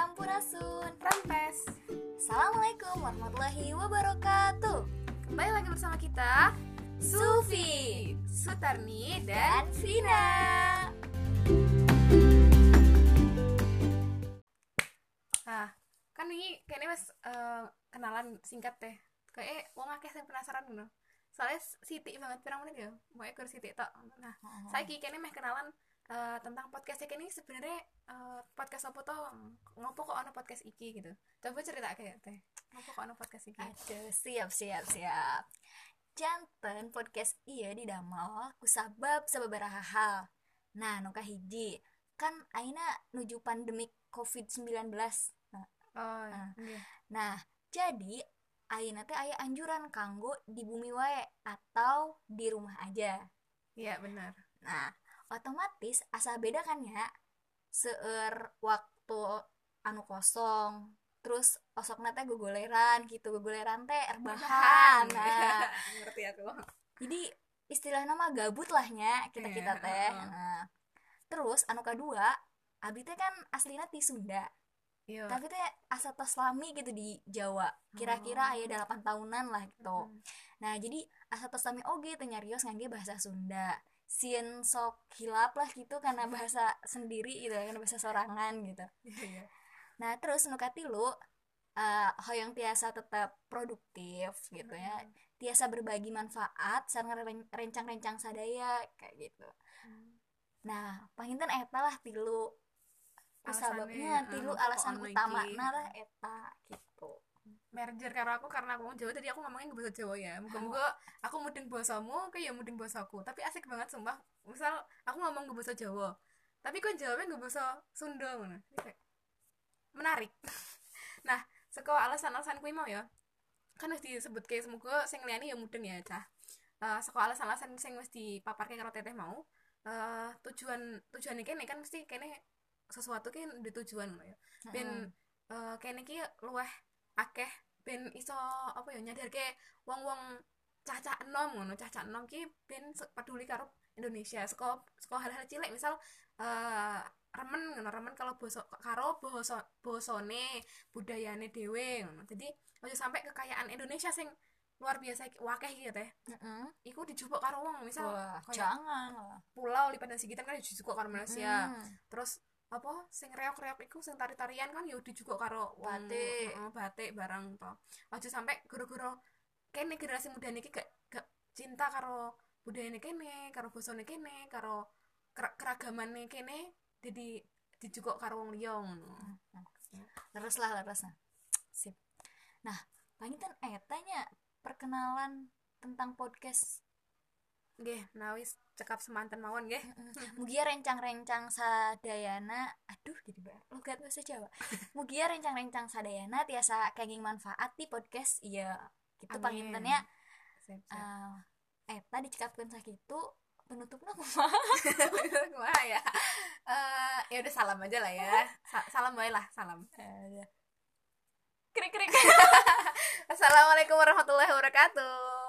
Sampurasun, Rampes Assalamualaikum warahmatullahi wabarakatuh. Kembali lagi bersama kita Sufi, Sutarni, dan Vina. Nah, kan ini kayaknya mas uh, kenalan singkat deh. Kayaknya wong akeh yang penasaran gitu Soalnya sitik banget, pirang menit ya? Mau ikut sitik tok. Nah, mm-hmm. saya kayaknya mah kenalan eh, tentang podcast ini sebenarnya eh, podcast apa toh? Ngopo kok ono podcast iki gitu. Coba cerita kayak teh. Ngopo kok ono podcast iki? Aduh, siap siap siap. Janten podcast iya di damel kusabab sababaraha hal. Nah, nuka hiji. Kan aina nuju pandemik COVID-19 Nah, oh Ah. iya. Nah, jadi ayeuna teh aya anjuran kanggo di bumi wae atau di rumah aja. iya benar. Nah, otomatis asa beda kan ya. Seueur waktu anu kosong terus osokna teh gogoleran gitu gogoleran teh rebahan nah ngerti aku. jadi istilahnya mah gabut lahnya kita kita Iya, teh nah terus anu kedua abi teh kan aslinya ti Sunda. Iya. Tapi teh asa tos lami gitu di Jawa. Kira-kira Oh. aya 8 tahunan lah gitu. Mm. nah jadi asa tos lami oge teh nyarios ngangge bahasa Sunda sieun sok hilap lah gitu karena bahasa sendiri gitu karena bahasa sorangan gitu Iya, iya. nah terus nu katilu eh hoyong tiasa tetap produktif gitu ya Mm. tiasa berbagi manfaat sareng ren- rencang-rencang sadaya kayak gitu Mm. nah panginten eta lah tilu sababnya tilu eh, alasan utama iki. lah eta gitu merger karo aku karena aku ngomong Jawa tadi aku ngomongin bahasa Jawa ya. Muga-muga aku mudeng bahasamu kayak ya mudeng bahasaku tapi asik banget sumpah. Misal aku ngomong gue bahasa Jawa tapi kok jawabnya gue bahasa Sunda kayak menarik. Nah seko alasan-alasan kuwi mau ya. Kan wis disebut kayak semoga sing liyane ya mudeng ya cah. Eh seko alasan-alasan sing wis dipaparke karo teteh mau eh tujuan tujuan kene kan mesti kene sesuatu kan di tujuan ya. Ben eh kene iki luweh akeh ben iso apa ya nyadarke wong-wong cacak enom ngono cacak enom ki ben peduli karo Indonesia. Saka saka hal-hal cilik misal eh remen ngono remen kalau basa karo basa basane budayane dhewe ngono. Jadi aja sampai kekayaan Indonesia sing luar biasa wakeh iki ya teh. Heeh. iku dijupuk karo wong misal Wah, jangan pulau lipat dan sekitar kan dijupuk karo Malaysia. Mm. terus apa sing reok-reok iku sing tari-tarian kan ya udah juga karo wong- Batik. heeh, batik barang to aja sampai guru-guru kene generasi muda niki gak gak cinta karo budayane kene karo bosone kene karo ker- keragamane kene jadi dijukuk karo wong liya ngono Leres lah, leres nah. Sip. Nah, pangitan etanya perkenalan tentang podcast. Nggih nah wis cekap semanten mawon nggih. Mugia rencang-rencang sadayana, aduh jadi banget. Logat bahasa Jawa. Mugia rencang-rencang sadayana tiasa kenging manfaat di podcast. Iya gitu pangintennya siap. eh eta dicekapkan sakitu penutupnya kumaha Wah ya. Eh, ya udah salam aja lah ya. Sa- salam bae lah salam. Krik krik. Assalamualaikum warahmatullahi wabarakatuh